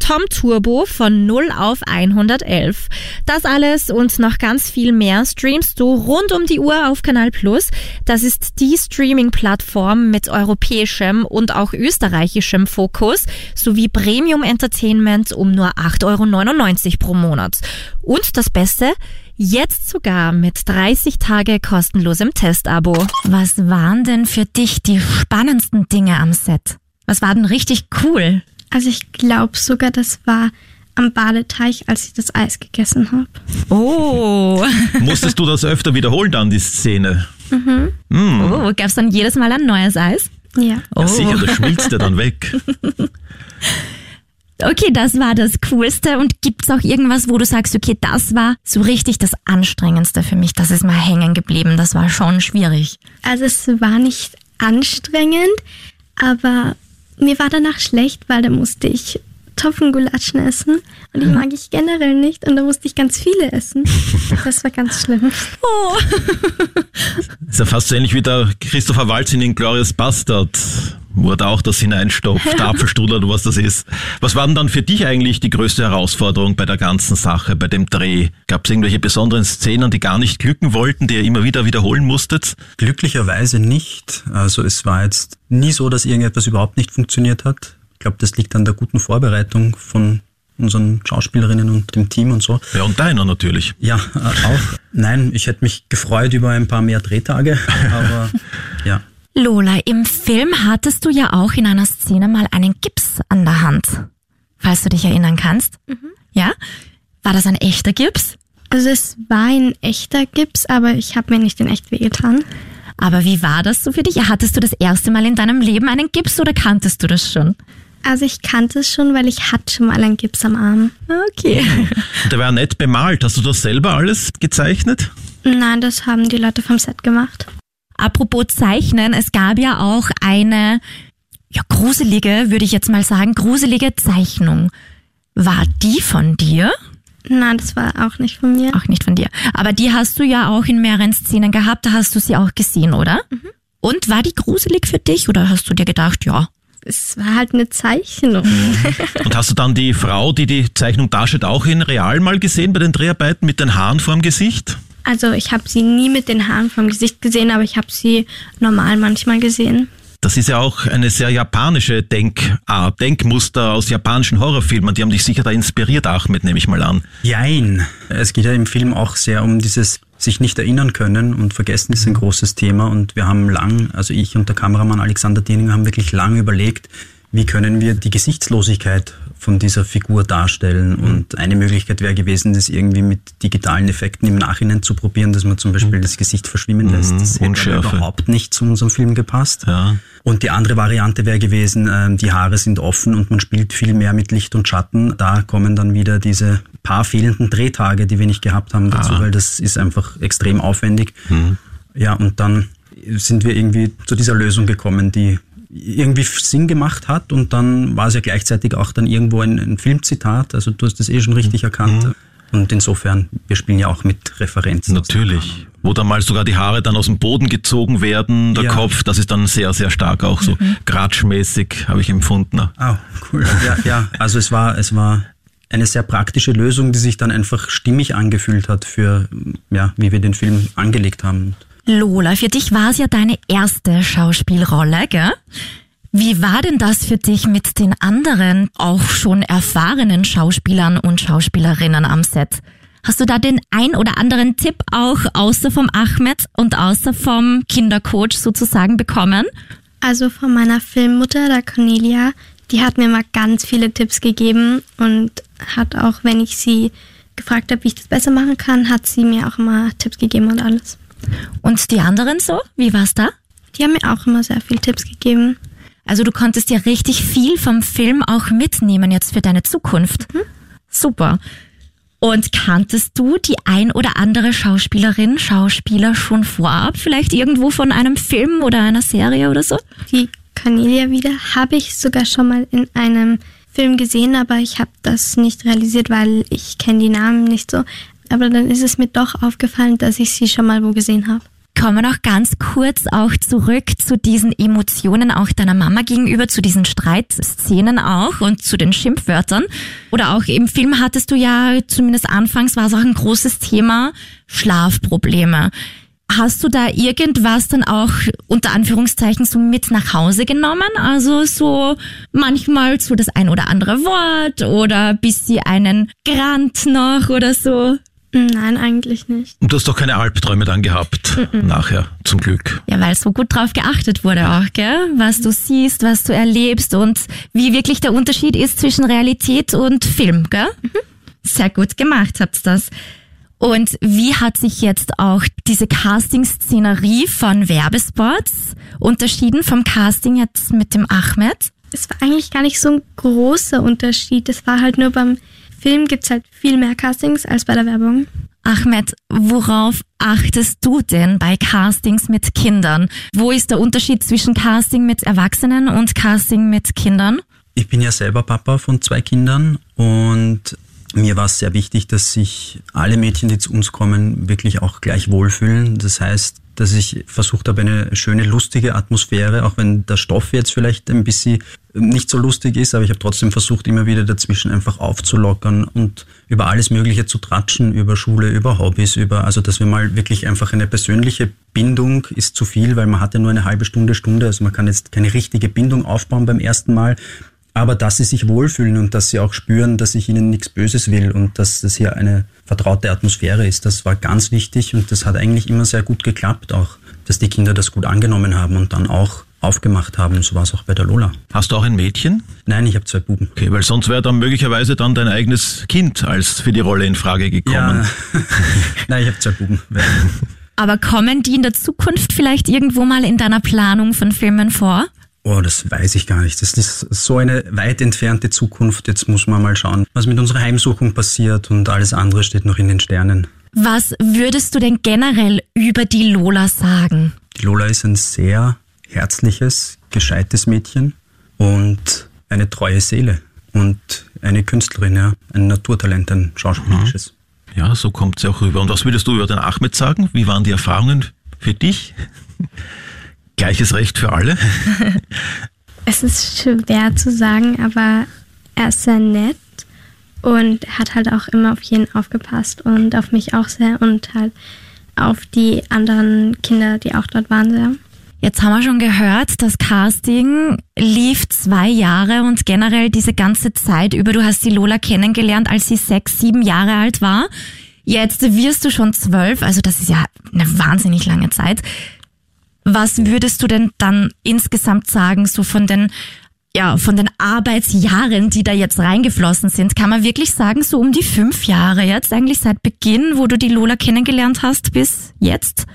Tom Turbo von 0 auf 111. Das alles und noch ganz viel mehr streamst du rund um die Uhr auf Kanal Plus. Das ist die Streaming-Plattform mit europäischem und auch österreichischem Fokus sowie Premium Entertainment um nur 8,99 Euro pro Monat. Und das Beste, Jetzt sogar mit 30 Tage kostenlosem Testabo. Was waren denn für dich die spannendsten Dinge am Set? Was war denn richtig cool? Also ich glaube sogar, das war am Badeteich, als ich das Eis gegessen habe. Oh. Musstest du das öfter wiederholen dann, die Szene? Mhm. Hm. Oh, gab's dann jedes Mal ein neues Eis? Ja. Oh. Ja, sicher, das schmilzt ja dann weg. Okay, das war das Coolste. Und gibt's auch irgendwas, wo du sagst, okay, das war so richtig das Anstrengendste für mich. Das ist mal hängen geblieben. Das war schon schwierig. Also es war nicht anstrengend, aber mir war danach schlecht, weil da musste ich Kartoffelgulatschen essen und die mag ich generell nicht und da musste ich ganz viele essen. Das war ganz schlimm. Oh. Ist ja fast so ähnlich wie der Christopher Waltz in den Glorious Bastard, wo er da auch das hineinstopft, Apfelstrudel oder was das ist. Was war denn dann für dich eigentlich die größte Herausforderung bei der ganzen Sache, bei dem Dreh? Gab es irgendwelche besonderen Szenen, die gar nicht glücken wollten, die ihr immer wieder wiederholen musstet? Glücklicherweise nicht. Also es war jetzt nie so, dass irgendetwas überhaupt nicht funktioniert hat. Ich glaube, das liegt an der guten Vorbereitung von unseren Schauspielerinnen und dem Team und so. Ja, und deiner natürlich. Ja, äh, auch. Nein, ich hätte mich gefreut über ein paar mehr Drehtage, aber ja. Lola, im Film hattest du ja auch in einer Szene mal einen Gips an der Hand, falls du dich erinnern kannst. Ja? War das ein echter Gips? Also es war ein echter Gips, aber ich habe mir nicht in echt wehgetan. Aber wie war das so für dich? Hattest du das erste Mal in deinem Leben einen Gips oder kanntest du das schon? Also ich kannte es schon, weil ich hatte schon mal einen Gips am Arm. Okay. Und der war nett bemalt. Hast du das selber alles gezeichnet? Nein, das haben die Leute vom Set gemacht. Apropos Zeichnen, es gab ja auch eine ja, gruselige, würde ich jetzt mal sagen, gruselige Zeichnung. War die von dir? Nein, das war auch nicht von mir. Auch nicht von dir. Aber die hast du ja auch in mehreren Szenen gehabt, da hast du sie auch gesehen, oder? Und war die gruselig für dich oder hast du dir gedacht, ja, Es war halt eine Zeichnung. Und hast du dann die Frau, die die Zeichnung darstellt, auch in real mal gesehen bei den Dreharbeiten mit den Haaren vorm Gesicht? Also ich habe sie nie mit den Haaren vom Gesicht gesehen, aber ich habe sie normal manchmal gesehen. Das ist ja auch eine sehr japanische Denkart, Denkmuster aus japanischen Horrorfilmen. Die haben dich sicher da inspiriert, Ahmed, nehme ich mal an. Jein. Es geht ja im Film auch sehr um dieses sich nicht erinnern können und vergessen ist ein großes Thema und wir haben lang, also ich und der Kameramann Alexander Diening haben wirklich lang überlegt, wie können wir die Gesichtslosigkeit von dieser Figur darstellen. Und eine Möglichkeit wäre gewesen, das irgendwie mit digitalen Effekten im Nachhinein zu probieren, dass man zum Beispiel das Gesicht verschwimmen lässt. Das hätte aber Unschärfe. überhaupt nicht zu unserem Film gepasst. Ja. Und die andere Variante wäre gewesen, ähm, die Haare sind offen und man spielt viel mehr mit Licht und Schatten. Da kommen dann wieder diese paar fehlenden Drehtage, die wir nicht gehabt haben, dazu, Ah. weil das ist einfach extrem aufwendig. Ja, und dann sind wir irgendwie zu dieser Lösung gekommen, die irgendwie Sinn gemacht hat und dann war es ja gleichzeitig auch dann irgendwo ein, ein Filmzitat, also du hast das eh schon richtig erkannt. Und insofern, wir spielen ja auch mit Referenzen. Natürlich. Wo dann mal sogar die Haare dann aus dem Boden gezogen werden, der Ja. Kopf, das ist dann sehr, sehr stark auch so gratschmäßig, habe ich empfunden. Ah, cool. Ja, ja, also es war, es war eine sehr praktische Lösung, die sich dann einfach stimmig angefühlt hat für, ja, wie wir den Film angelegt haben. Lola, für dich war es ja deine erste Schauspielrolle, gell? Wie war denn das für dich mit den anderen, auch schon erfahrenen Schauspielern und Schauspielerinnen am Set? Hast du da den ein oder anderen Tipp auch außer vom Ahmed und außer vom Kindercoach sozusagen bekommen? Also von meiner Filmmutter, der Cornelia, die hat mir mal ganz viele Tipps gegeben und hat auch, wenn ich sie gefragt habe, wie ich das besser machen kann, hat sie mir auch immer Tipps gegeben und alles. Und die anderen so? Wie war's da? Die haben mir auch immer sehr viele Tipps gegeben. Also du konntest ja richtig viel vom Film auch mitnehmen jetzt für deine Zukunft. Super. Und kanntest du die ein oder andere Schauspielerin, Schauspieler schon vorab? Vielleicht irgendwo von einem Film oder einer Serie oder so? Die Cornelia wieder habe ich sogar schon mal in einem Film gesehen, aber ich habe das nicht realisiert, weil ich kenne die Namen nicht so. Aber dann ist es mir doch aufgefallen, dass ich sie schon mal wo gesehen habe. Kommen wir noch ganz kurz auch zurück zu diesen Emotionen auch deiner Mama gegenüber, zu diesen Streitszenen auch und zu den Schimpfwörtern. Oder auch im Film hattest du ja, zumindest anfangs war es auch ein großes Thema, Schlafprobleme. Hast du da irgendwas dann auch unter Anführungszeichen so mit nach Hause genommen? Also so manchmal so das ein oder andere Wort oder bis sie einen Grant noch oder so? Nein, eigentlich nicht. Und du hast doch keine Albträume dann gehabt, nachher, zum Glück. Ja, weil so gut drauf geachtet wurde auch, gell? Was du siehst, was du erlebst und wie wirklich der Unterschied ist zwischen Realität und Film, gell? Sehr gut gemacht habt ihr das. Und wie hat sich jetzt auch diese Casting-Szenerie von Werbespots unterschieden vom Casting jetzt mit dem Ahmed? Es war eigentlich gar nicht so ein großer Unterschied. Es war halt nur beim Film gibt's halt viel mehr Castings als bei der Werbung. Ahmed, worauf achtest du denn bei Castings mit Kindern? Wo ist der Unterschied zwischen Casting mit Erwachsenen und Casting mit Kindern? Ich bin ja selber Papa von zwei Kindern und mir war es sehr wichtig, dass sich alle Mädchen, die zu uns kommen, wirklich auch gleich wohlfühlen. Das heißt, dass ich versucht habe, eine schöne, lustige Atmosphäre, auch wenn der Stoff jetzt vielleicht ein bisschen nicht so lustig ist, aber ich habe trotzdem versucht, immer wieder dazwischen einfach aufzulockern und über alles Mögliche zu tratschen, über Schule, über Hobbys, über, also dass wir mal wirklich einfach eine persönliche Bindung ist zu viel, weil man hat ja nur eine halbe Stunde, Stunde, also man kann jetzt keine richtige Bindung aufbauen beim ersten Mal aber dass sie sich wohlfühlen und dass sie auch spüren, dass ich ihnen nichts Böses will und dass das hier eine vertraute Atmosphäre ist, das war ganz wichtig und das hat eigentlich immer sehr gut geklappt, auch dass die Kinder das gut angenommen haben und dann auch aufgemacht haben. So war es auch bei der Lola. Hast du auch ein Mädchen? Nein, ich habe zwei Buben. Okay, weil sonst wäre dann möglicherweise dann dein eigenes Kind als für die Rolle in Frage gekommen. Ja. Nein, ich habe zwei Buben. Aber kommen die in der Zukunft vielleicht irgendwo mal in deiner Planung von Filmen vor? Oh, das weiß ich gar nicht. Das ist so eine weit entfernte Zukunft. Jetzt muss man mal schauen, was mit unserer Heimsuchung passiert und alles andere steht noch in den Sternen. Was würdest du denn generell über die Lola sagen? Die Lola ist ein sehr herzliches, gescheites Mädchen und eine treue Seele und eine Künstlerin, ja, ein Naturtalent, ein schauspielerisches. Mhm. Ja, so kommt sie auch rüber. Und was würdest du über den Ahmed sagen? Wie waren die Erfahrungen für dich? Gleiches Recht für alle? es ist schwer zu sagen, aber er ist sehr nett und hat halt auch immer auf jeden aufgepasst und auf mich auch sehr und halt auf die anderen Kinder, die auch dort waren, sehr. Jetzt haben wir schon gehört, das Casting lief zwei Jahre und generell diese ganze Zeit über. Du hast die Lola kennengelernt, als sie sechs, sieben Jahre alt war. Jetzt wirst du schon zwölf, also das ist ja eine wahnsinnig lange Zeit. Was würdest du denn dann insgesamt sagen, so von den ja, von den Arbeitsjahren, die da jetzt reingeflossen sind, kann man wirklich sagen, so um die fünf Jahre jetzt, eigentlich seit Beginn, wo du die Lola kennengelernt hast, bis jetzt?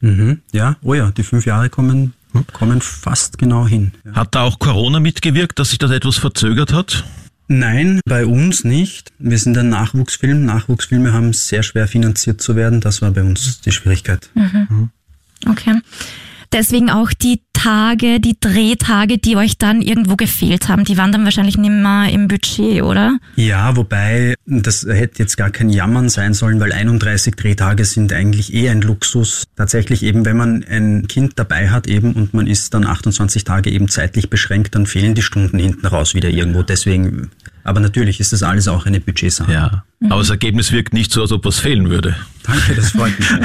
Mhm, ja, oh ja, die fünf Jahre kommen, kommen fast genau hin. Ja. Hat da auch Corona mitgewirkt, dass sich das etwas verzögert hat? Nein, bei uns nicht. Wir sind ein Nachwuchsfilm. Nachwuchsfilme haben sehr schwer finanziert zu werden. Das war bei uns die Schwierigkeit. Mhm. Okay. Deswegen auch die Tage, die Drehtage, die euch dann irgendwo gefehlt haben, die waren dann wahrscheinlich nicht mehr im Budget, oder? Ja, wobei das hätte jetzt gar kein Jammern sein sollen, weil 31 Drehtage sind eigentlich eh ein Luxus. Tatsächlich eben, wenn man ein Kind dabei hat eben und man ist dann 28 Tage eben zeitlich beschränkt, dann fehlen die Stunden hinten raus wieder irgendwo. Deswegen, aber natürlich ist das alles auch eine Budgetsache. Ja, aber das Ergebnis wirkt nicht so, als ob was fehlen würde. Danke, das freut mich.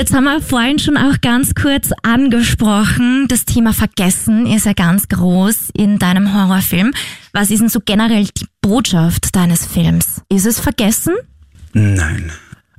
Jetzt haben wir vorhin schon auch ganz kurz angesprochen, das Thema Vergessen ist ja ganz groß in deinem Horrorfilm. Was ist denn so generell die Botschaft deines Films? Ist es Vergessen? Nein.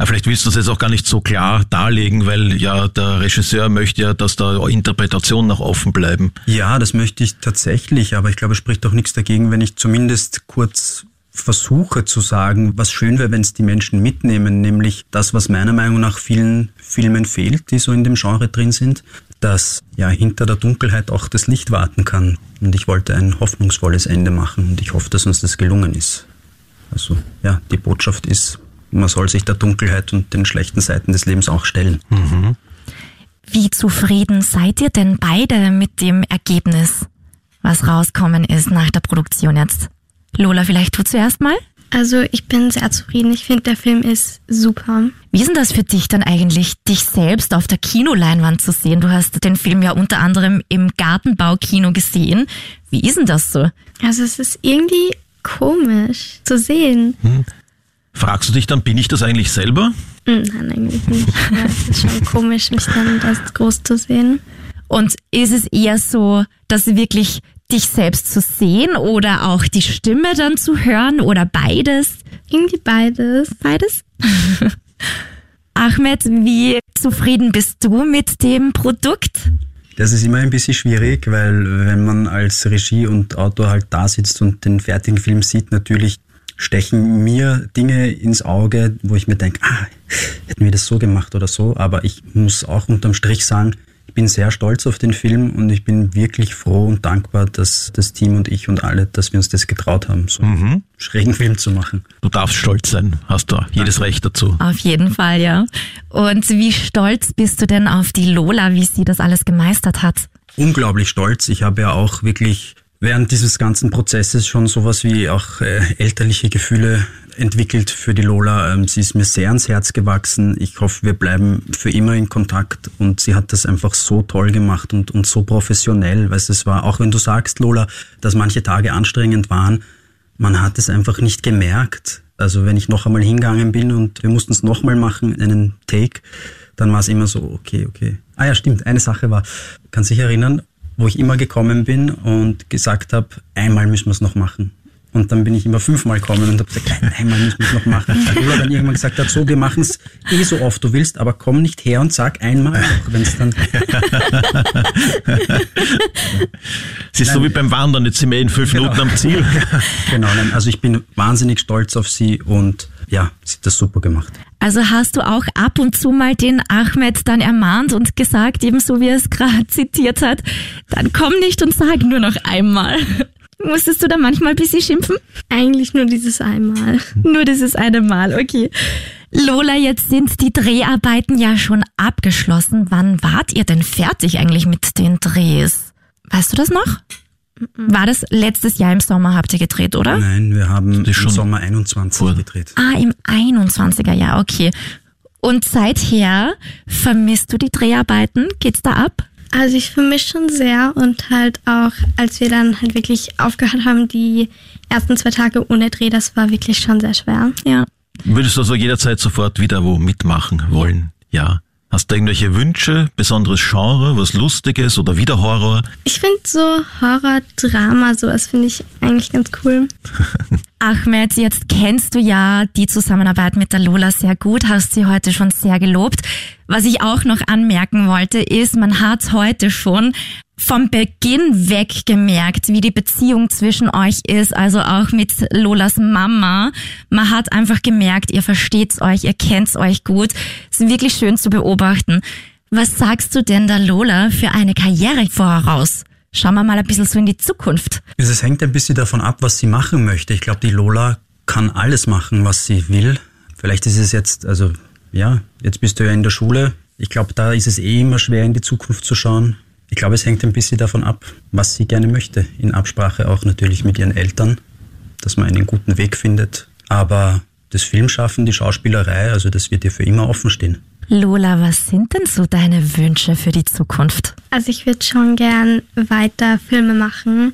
vielleicht willst du das jetzt auch gar nicht so klar darlegen, weil ja der Regisseur möchte ja, dass da Interpretationen noch offen bleiben. Ja, das möchte ich tatsächlich, aber ich glaube, es spricht doch nichts dagegen, wenn ich zumindest kurz versuche zu sagen, was schön wäre, wenn es die Menschen mitnehmen, nämlich das, was meiner Meinung nach vielen Filmen fehlt, die so in dem Genre drin sind, dass ja hinter der Dunkelheit auch das Licht warten kann. Und ich wollte ein hoffnungsvolles Ende machen und ich hoffe, dass uns das gelungen ist. Also ja, die Botschaft ist, man soll sich der Dunkelheit und den schlechten Seiten des Lebens auch stellen. Mhm. Wie zufrieden seid ihr denn beide mit dem Ergebnis, was rauskommen ist nach der Produktion jetzt? Lola, vielleicht du zuerst mal? Also ich bin sehr zufrieden. Ich finde, der Film ist super. Wie ist denn das für dich dann eigentlich, dich selbst auf der Kinoleinwand zu sehen? Du hast den Film ja unter anderem im Gartenbaukino gesehen. Wie ist denn das so? Also es ist irgendwie komisch zu sehen. Hm. Fragst du dich dann, bin ich das eigentlich selber? Hm, nein, eigentlich nicht. ja, es ist schon komisch, mich dann das groß zu sehen. Und ist es eher so, dass wirklich dich selbst zu sehen oder auch die Stimme dann zu hören oder beides? Irgendwie beides. Beides? Ahmed, wie zufrieden bist du mit dem Produkt? Das ist immer ein bisschen schwierig, weil wenn man als Regie und Autor halt da sitzt und den fertigen Film sieht, natürlich stechen mir Dinge ins Auge, wo ich mir denke, ah, hätten wir das so gemacht oder so. Aber ich muss auch unterm Strich sagen, ich bin sehr stolz auf den Film und ich bin wirklich froh und dankbar, dass das Team und ich und alle, dass wir uns das getraut haben, so mhm. einen schrägen Film zu machen. Du darfst stolz sein, hast du jedes Danke. Recht dazu. Auf jeden Fall, ja. Und wie stolz bist du denn auf die Lola, wie sie das alles gemeistert hat? Unglaublich stolz. Ich habe ja auch wirklich während dieses ganzen Prozesses schon sowas wie auch äh, elterliche Gefühle entwickelt für die Lola. Ähm, sie ist mir sehr ans Herz gewachsen. Ich hoffe, wir bleiben für immer in Kontakt und sie hat das einfach so toll gemacht und, und so professionell. Weißt, es war, auch wenn du sagst, Lola, dass manche Tage anstrengend waren, man hat es einfach nicht gemerkt. Also wenn ich noch einmal hingegangen bin und wir mussten es nochmal machen, einen Take, dann war es immer so, okay, okay. Ah ja, stimmt, eine Sache war, kann sich erinnern, wo ich immer gekommen bin und gesagt habe, einmal müssen wir es noch machen. Und dann bin ich immer fünfmal gekommen und habe gesagt, einmal müssen wir es noch machen. Lola dann irgendwann gesagt hat, so, wir machen es eh so oft du willst, aber komm nicht her und sag einmal, wenn es dann... Es ist so wie beim Wandern, jetzt sind wir in fünf Genau. Minuten am Ziel. genau, nein, also ich bin wahnsinnig stolz auf sie und ja, sie hat das super gemacht. Also hast du auch ab und zu mal den Ahmed dann ermahnt und gesagt, ebenso wie er es gerade zitiert hat, dann komm nicht und sag nur noch einmal. Musstest du da manchmal ein bisschen schimpfen? Eigentlich nur dieses einmal. Nur dieses eine Mal, okay. Lola, jetzt sind die Dreharbeiten ja schon abgeschlossen. Wann wart ihr denn fertig eigentlich mit den Drehs? Weißt du das noch? War das letztes Jahr im Sommer habt ihr gedreht, oder? Nein, wir haben im Sommer 21 vor- gedreht. Ah, im 21er Jahr, okay. Und seither vermisst du die Dreharbeiten? Geht's da ab? Also ich vermisse schon sehr und halt auch, als wir dann halt wirklich aufgehört haben, die ersten zwei Tage ohne Dreh, das war wirklich schon sehr schwer. Ja. Würdest du also jederzeit sofort wieder wo mitmachen wollen? Ja. Hast du irgendwelche Wünsche, besonderes Genre, was Lustiges oder wieder Horror? Ich finde so Horror, Drama, sowas finde ich eigentlich ganz cool. Ahmed, jetzt kennst du ja die Zusammenarbeit mit der Lola sehr gut, hast sie heute schon sehr gelobt. Was ich auch noch anmerken wollte, ist, man hat heute schon vom Beginn weg gemerkt, wie die Beziehung zwischen euch ist, also auch mit Lolas Mama. Man hat einfach gemerkt, ihr versteht's euch, ihr kennt's euch gut. Es ist wirklich schön zu beobachten. Was sagst du denn der Lola für eine Karriere voraus? Schauen wir mal ein bisschen so in die Zukunft. Es hängt ein bisschen davon ab, was sie machen möchte. Ich glaube, die Lola kann alles machen, was sie will. Vielleicht ist es jetzt, also ja, jetzt bist du ja in der Schule. Ich glaube, da ist es eh immer schwer, in die Zukunft zu schauen. Ich glaube, es hängt ein bisschen davon ab, was sie gerne möchte. In Absprache auch natürlich mit ihren Eltern, dass man einen guten Weg findet. Aber das Filmschaffen, die Schauspielerei, also das wird ihr für immer offen stehen. Lola, was sind denn so deine Wünsche für die Zukunft? Also ich würde schon gern weiter Filme machen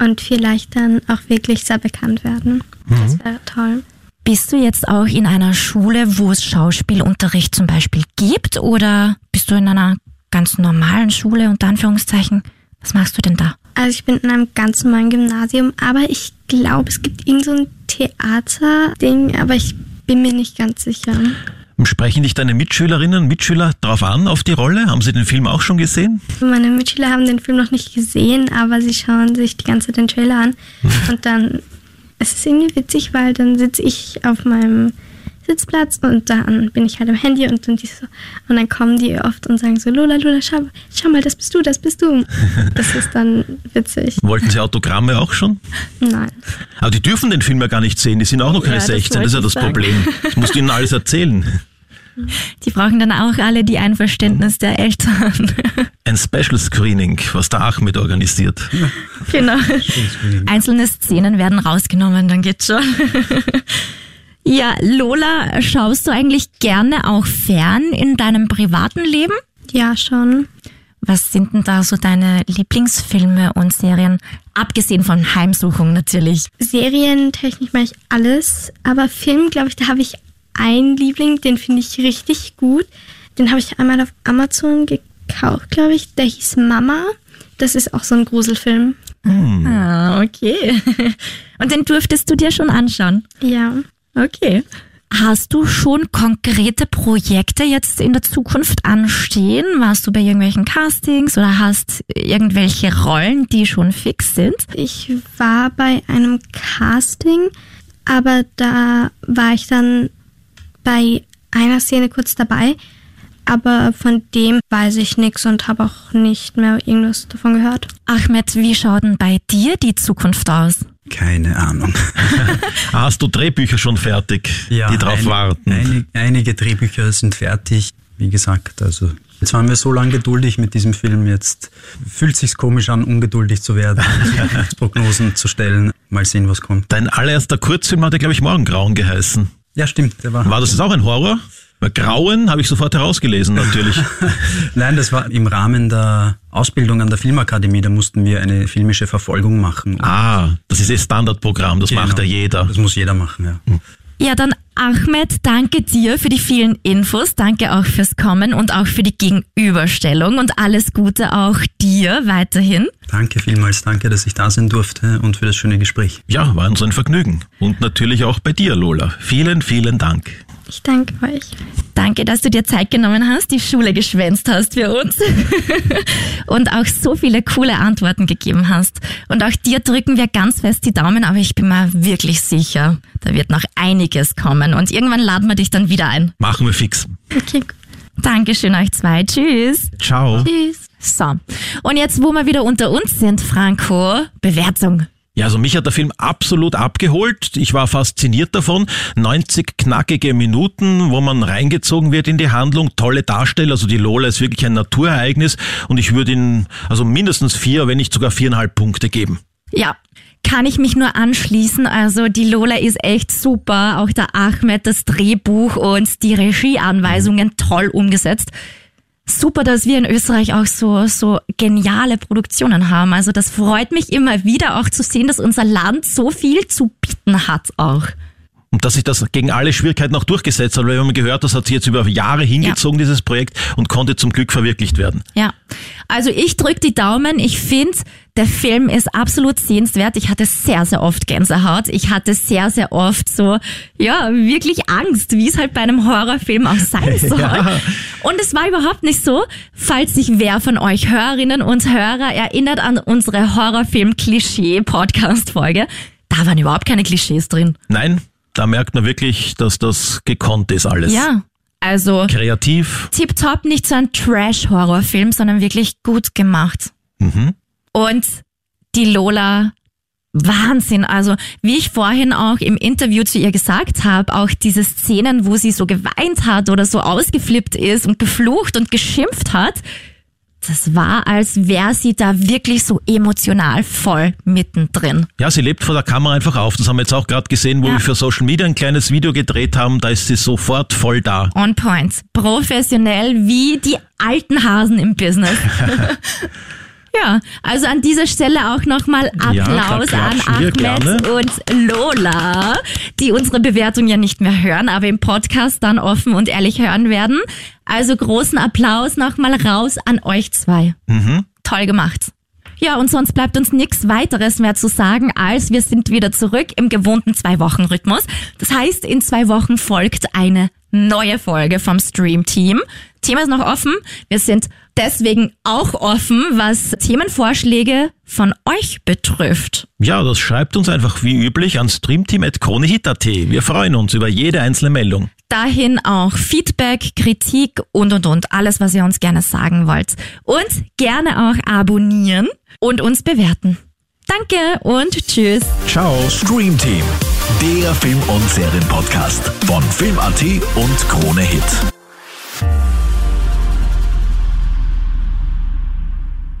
und vielleicht dann auch wirklich sehr bekannt werden. Das wäre toll. Bist du jetzt auch in einer Schule, wo es Schauspielunterricht zum Beispiel gibt oder bist du in einer ganz normalen Schule unter Anführungszeichen? Was machst du denn da? Also ich bin in einem ganz normalen Gymnasium, aber ich glaube, es gibt irgend so ein Theater-Ding, aber ich bin mir nicht ganz sicher. Sprechen dich deine Mitschülerinnen und Mitschüler drauf an, auf die Rolle? Haben sie den Film auch schon gesehen? Meine Mitschüler haben den Film noch nicht gesehen, aber sie schauen sich die ganze Zeit den Trailer an. Und dann, es ist irgendwie witzig, weil dann sitze ich auf meinem Sitzplatz und dann bin ich halt am Handy und dann die so, und dann kommen die oft und sagen so, Lola, Lola, schau, schau mal, das bist du, das bist du. Das ist dann witzig. Wollten sie Autogramme auch schon? Nein. Aber die dürfen den Film ja gar nicht sehen, die sind auch noch keine Ja, das 16, das ist ja das ich sagen. Problem. Das musst du ihnen alles erzählen. Die brauchen dann auch alle die Einverständnis der Eltern. Ein Special Screening, was der Ahmed organisiert. genau. Einzelne Szenen werden rausgenommen, dann geht's schon. Ja, Lola, schaust du eigentlich gerne auch fern in deinem privaten Leben? Ja, schon. Was sind denn da so deine Lieblingsfilme und Serien? Abgesehen von Heimsuchung natürlich. Serientechnisch mache ich alles, aber Film, glaube ich, da habe ich einen Liebling, den finde ich richtig gut. Den habe ich einmal auf Amazon gekauft, glaube ich. Der hieß Mama. Das ist auch so ein Gruselfilm. Ah, okay. Und den durftest du dir schon anschauen? Ja. Okay. Hast du schon konkrete Projekte jetzt in der Zukunft anstehen? Warst du bei irgendwelchen Castings oder hast irgendwelche Rollen, die schon fix sind? Ich war bei einem Casting, aber da war ich dann bei einer Szene kurz dabei. Aber von dem weiß ich nichts und habe auch nicht mehr irgendwas davon gehört. Ahmed, wie schaut denn bei dir die Zukunft aus? Keine Ahnung. Ah, Hast du Drehbücher schon fertig, die drauf ein- warten? Einig, einige Drehbücher sind fertig. Wie gesagt, also Jetzt waren wir so lange geduldig mit diesem Film, jetzt fühlt sich's komisch an, ungeduldig zu werden, Prognosen zu stellen. Mal sehen, was kommt. Dein allererster Kurzfilm hat ja, glaube ich, Morgengrauen geheißen. Ja, stimmt, der war. War das jetzt auch ein Horror? Weil Grauen habe ich sofort herausgelesen, natürlich. Nein, das war im Rahmen der Ausbildung an der Filmakademie, da mussten wir eine filmische Verfolgung machen. ah, das ist eh Standardprogramm, das Genau. macht ja jeder. Das muss jeder machen, ja. Ja, dann Ahmed, danke dir für die vielen Infos, danke auch fürs Kommen und auch für die Gegenüberstellung und alles Gute auch dir weiterhin. Danke vielmals, danke, dass ich da sein durfte und für das schöne Gespräch. Ja, war uns ein Vergnügen. Und natürlich auch bei dir, Lola. Vielen, vielen Dank. Ich danke euch. Danke, dass du dir Zeit genommen hast, die Schule geschwänzt hast für uns und auch so viele coole Antworten gegeben hast. Und auch dir drücken wir ganz fest die Daumen, aber ich bin mir wirklich sicher, da wird noch einiges kommen und irgendwann laden wir dich dann wieder ein. Machen wir fix. Okay, gut. Dankeschön euch zwei. Tschüss. Ciao. Tschüss. So. Und jetzt, wo wir wieder unter uns sind, Franco, Bewertung. Ja, also mich hat der Film absolut abgeholt. Ich war fasziniert davon. 90 knackige Minuten, wo man reingezogen wird in die Handlung. Tolle Darsteller. Also die Lola ist wirklich ein Naturereignis. Und ich würde ihn also mindestens vier, wenn nicht sogar viereinhalb Punkte geben. Ja, kann ich mich nur anschließen. Also die Lola ist echt super. Auch der Ahmed, das Drehbuch und die Regieanweisungen toll umgesetzt. Super, dass wir in Österreich auch so, so geniale Produktionen haben. Also das freut mich immer wieder auch zu sehen, dass unser Land so viel zu bieten hat auch. Und dass sich das gegen alle Schwierigkeiten auch durchgesetzt hat, weil wir haben gehört, das hat sich jetzt über Jahre hingezogen, dieses Projekt, und konnte zum Glück verwirklicht werden. Ja, also ich drück die Daumen. Ich finde, der Film ist absolut sehenswert. Ich hatte sehr, sehr oft Gänsehaut. Ich hatte sehr, sehr oft so, ja, wirklich Angst, wie es halt bei einem Horrorfilm auch sein soll. Ja. Und es war überhaupt nicht so, falls sich wer von euch Hörerinnen und Hörer erinnert an unsere Horrorfilm-Klischee-Podcast-Folge. Da waren überhaupt keine Klischees drin. Nein, da merkt man wirklich, dass das gekonnt ist alles. Ja, also Kreativ. tipptopp, nicht so ein Trash-Horrorfilm, sondern wirklich gut gemacht. Mhm. Und die Lola, Wahnsinn. Also wie ich vorhin auch im Interview zu ihr gesagt habe, auch diese Szenen, wo sie so geweint hat oder so ausgeflippt ist und geflucht und geschimpft hat, das war, als wäre sie da wirklich so emotional voll mittendrin. Ja, sie lebt vor der Kamera einfach auf. Das haben wir jetzt auch gerade gesehen, wo Ja. wir für Social Media ein kleines Video gedreht haben. Da ist sie sofort voll da. On point. Professionell wie die alten Hasen im Business. Ja, also an dieser Stelle auch nochmal Ja, Applaus klar, an Ahmed und Lola, die unsere Bewertung ja nicht mehr hören, aber im Podcast dann offen und ehrlich hören werden. Also großen Applaus nochmal raus an euch zwei. Mhm. Toll gemacht. Ja, und sonst bleibt uns nichts weiteres mehr zu sagen, als wir sind wieder zurück im gewohnten Zwei-Wochen-Rhythmus. Das heißt, in zwei Wochen folgt eine neue Folge vom Stream-Team. Thema ist noch offen. Wir sind deswegen auch offen, was Themenvorschläge von euch betrifft. Ja, das schreibt uns einfach wie üblich an streamteam.kronehit.at. Wir freuen uns über jede einzelne Meldung. Dahin auch Feedback, Kritik und und und. Alles, was ihr uns gerne sagen wollt. Und gerne auch abonnieren und uns bewerten. Danke und tschüss. Ciao. Stream Team, der Film- und Serienpodcast von Film.at und Krone Hit.